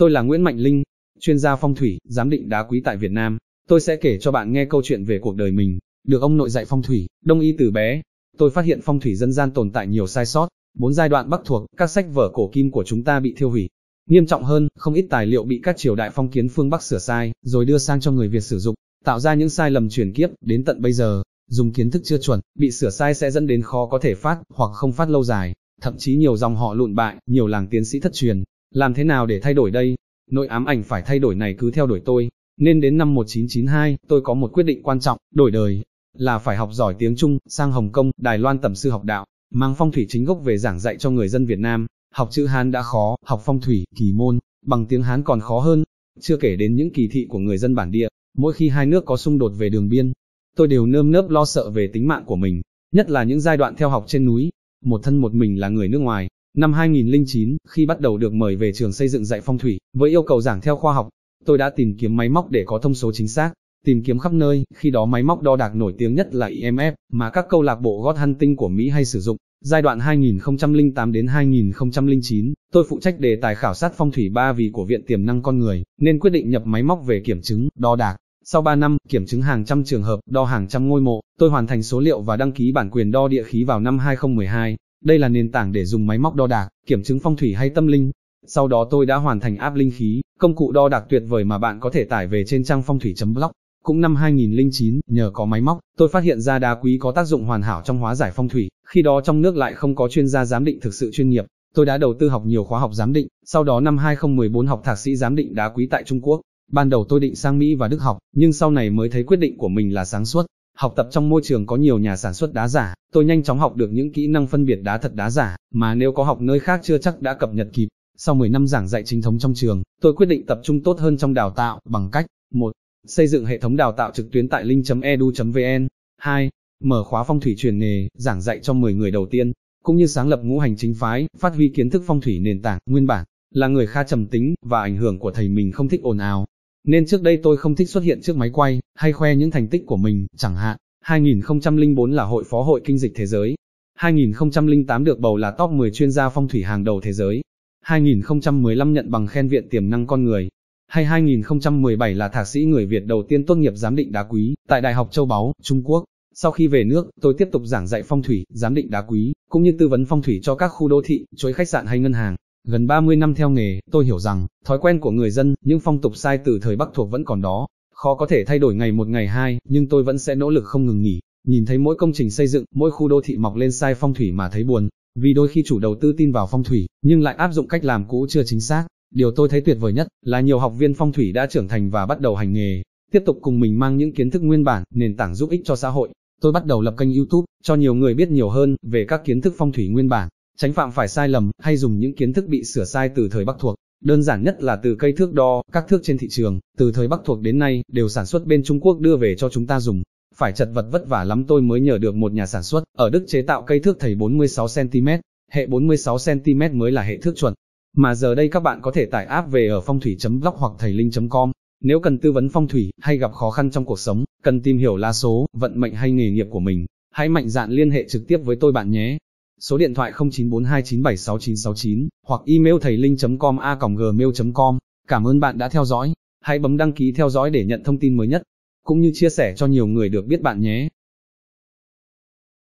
tôi là Nguyễn Mạnh Linh, chuyên gia phong thủy, giám định đá quý tại Việt Nam. Tôi sẽ kể cho bạn nghe câu chuyện về cuộc đời mình, được ông nội dạy phong thủy, đông y từ bé. Tôi phát hiện phong thủy dân gian tồn tại nhiều sai sót, bốn giai đoạn bắc thuộc, các sách vở cổ kim của chúng ta bị thiêu hủy. Nghiêm trọng hơn, không ít tài liệu bị các triều đại phong kiến phương Bắc sửa sai, rồi đưa sang cho người Việt sử dụng, tạo ra những sai lầm truyền kiếp, đến tận bây giờ, dùng kiến thức chưa chuẩn, bị sửa sai sẽ dẫn đến khó có thể phát, hoặc không phát lâu dài, thậm chí nhiều dòng họ lụn bại, nhiều làng tiến sĩ thất truyền. Làm thế nào để thay đổi đây? Nội ám ảnh phải thay đổi này cứ theo đuổi tôi, nên đến năm 1992, tôi có một quyết định quan trọng, đổi đời, là phải học giỏi tiếng Trung, sang Hồng Kông, Đài Loan tầm sư học đạo, mang phong thủy chính gốc về giảng dạy cho người dân Việt Nam. Học chữ Hán đã khó, học phong thủy, kỳ môn, bằng tiếng Hán còn khó hơn. Chưa kể đến những kỳ thị của người dân bản địa, mỗi khi hai nước có xung đột về đường biên, tôi đều nơm nớp lo sợ về tính mạng của mình, nhất là những giai đoạn theo học trên núi. Một thân một mình là người nước ngoài. Năm 2009, khi bắt đầu được mời về trường xây dựng dạy phong thủy, với yêu cầu giảng theo khoa học, tôi đã tìm kiếm máy móc để có thông số chính xác, tìm kiếm khắp nơi, khi đó máy móc đo đạc nổi tiếng nhất là IMF, mà các câu lạc bộ God Hunting của Mỹ hay sử dụng. Giai đoạn 2008 đến 2009, tôi phụ trách đề tài khảo sát phong thủy ba vì của Viện Tiềm năng Con Người, nên quyết định nhập máy móc về kiểm chứng, đo đạc. Sau 3 năm, kiểm chứng hàng trăm trường hợp, đo hàng trăm ngôi mộ, tôi hoàn thành số liệu và đăng ký bản quyền đo địa khí vào năm 2012. Đây là nền tảng để dùng máy móc đo đạc, kiểm chứng phong thủy hay tâm linh. Sau đó tôi đã hoàn thành app linh khí, công cụ đo đạc tuyệt vời mà bạn có thể tải về trên trang phong thủy.blog. Cũng năm 2009, nhờ có máy móc, tôi phát hiện ra đá quý có tác dụng hoàn hảo trong hóa giải phong thủy, khi đó trong nước lại không có chuyên gia giám định thực sự chuyên nghiệp. Tôi đã đầu tư học nhiều khóa học giám định, sau đó năm 2014 học thạc sĩ giám định đá quý tại Trung Quốc. Ban đầu tôi định sang Mỹ và Đức học, nhưng sau này mới thấy quyết định của mình là sáng suốt. Học tập trong môi trường có nhiều nhà sản xuất đá giả, tôi nhanh chóng học được những kỹ năng phân biệt đá thật đá giả, mà nếu có học nơi khác chưa chắc đã cập nhật kịp. Sau 10 năm giảng dạy chính thống trong trường, tôi quyết định tập trung tốt hơn trong đào tạo, bằng cách 1. Xây dựng hệ thống đào tạo trực tuyến tại link.edu.vn 2. Mở khóa phong thủy truyền nghề, giảng dạy cho 10 người đầu tiên, cũng như sáng lập ngũ hành chính phái, phát huy kiến thức phong thủy nền tảng, nguyên bản, là người khá trầm tính, và ảnh hưởng của thầy mình không thích ồn ào. Nên trước đây tôi không thích xuất hiện trước máy quay, hay khoe những thành tích của mình, chẳng hạn, 2004 là hội phó hội kinh dịch thế giới, 2008 được bầu là top 10 chuyên gia phong thủy hàng đầu thế giới, 2015 nhận bằng khen viện tiềm năng con người, hay 2017 là thạc sĩ người Việt đầu tiên tốt nghiệp giám định đá quý, tại Đại học Châu Báu, Trung Quốc. Sau khi về nước, tôi tiếp tục giảng dạy phong thủy, giám định đá quý, cũng như tư vấn phong thủy cho các khu đô thị, chuỗi khách sạn hay ngân hàng. Gần 30 năm theo nghề, tôi hiểu rằng, thói quen của người dân, những phong tục sai từ thời Bắc thuộc vẫn còn đó, khó có thể thay đổi ngày một ngày hai, nhưng tôi vẫn sẽ nỗ lực không ngừng nghỉ. Nhìn thấy mỗi công trình xây dựng, mỗi khu đô thị mọc lên sai phong thủy mà thấy buồn, vì đôi khi chủ đầu tư tin vào phong thủy, nhưng lại áp dụng cách làm cũ chưa chính xác. Điều tôi thấy tuyệt vời nhất là nhiều học viên phong thủy đã trưởng thành và bắt đầu hành nghề, tiếp tục cùng mình mang những kiến thức nguyên bản, nền tảng giúp ích cho xã hội. Tôi bắt đầu lập kênh YouTube cho nhiều người biết nhiều hơn về các kiến thức phong thủy nguyên bản, tránh phạm phải sai lầm hay dùng những kiến thức bị sửa sai từ thời Bắc thuộc. Đơn giản nhất là từ cây thước đo, các thước trên thị trường, từ thời Bắc thuộc đến nay, đều sản xuất bên Trung Quốc đưa về cho chúng ta dùng. Phải chật vật vất vả lắm tôi mới nhờ được một nhà sản xuất, ở Đức chế tạo cây thước thầy 46cm, hệ 46cm mới là hệ thước chuẩn. Mà giờ đây các bạn có thể tải app về ở phong thủy.blog hoặc thầy linh.com. Nếu cần tư vấn phong thủy, hay gặp khó khăn trong cuộc sống, cần tìm hiểu lá số, vận mệnh hay nghề nghiệp của mình, hãy mạnh dạn liên hệ trực tiếp với tôi bạn nhé. Số điện thoại 0942976969, hoặc email thầy linh.com a gmail.com. Cảm ơn bạn đã theo dõi. Hãy bấm đăng ký theo dõi để nhận thông tin mới nhất, cũng như chia sẻ cho nhiều người được biết bạn nhé.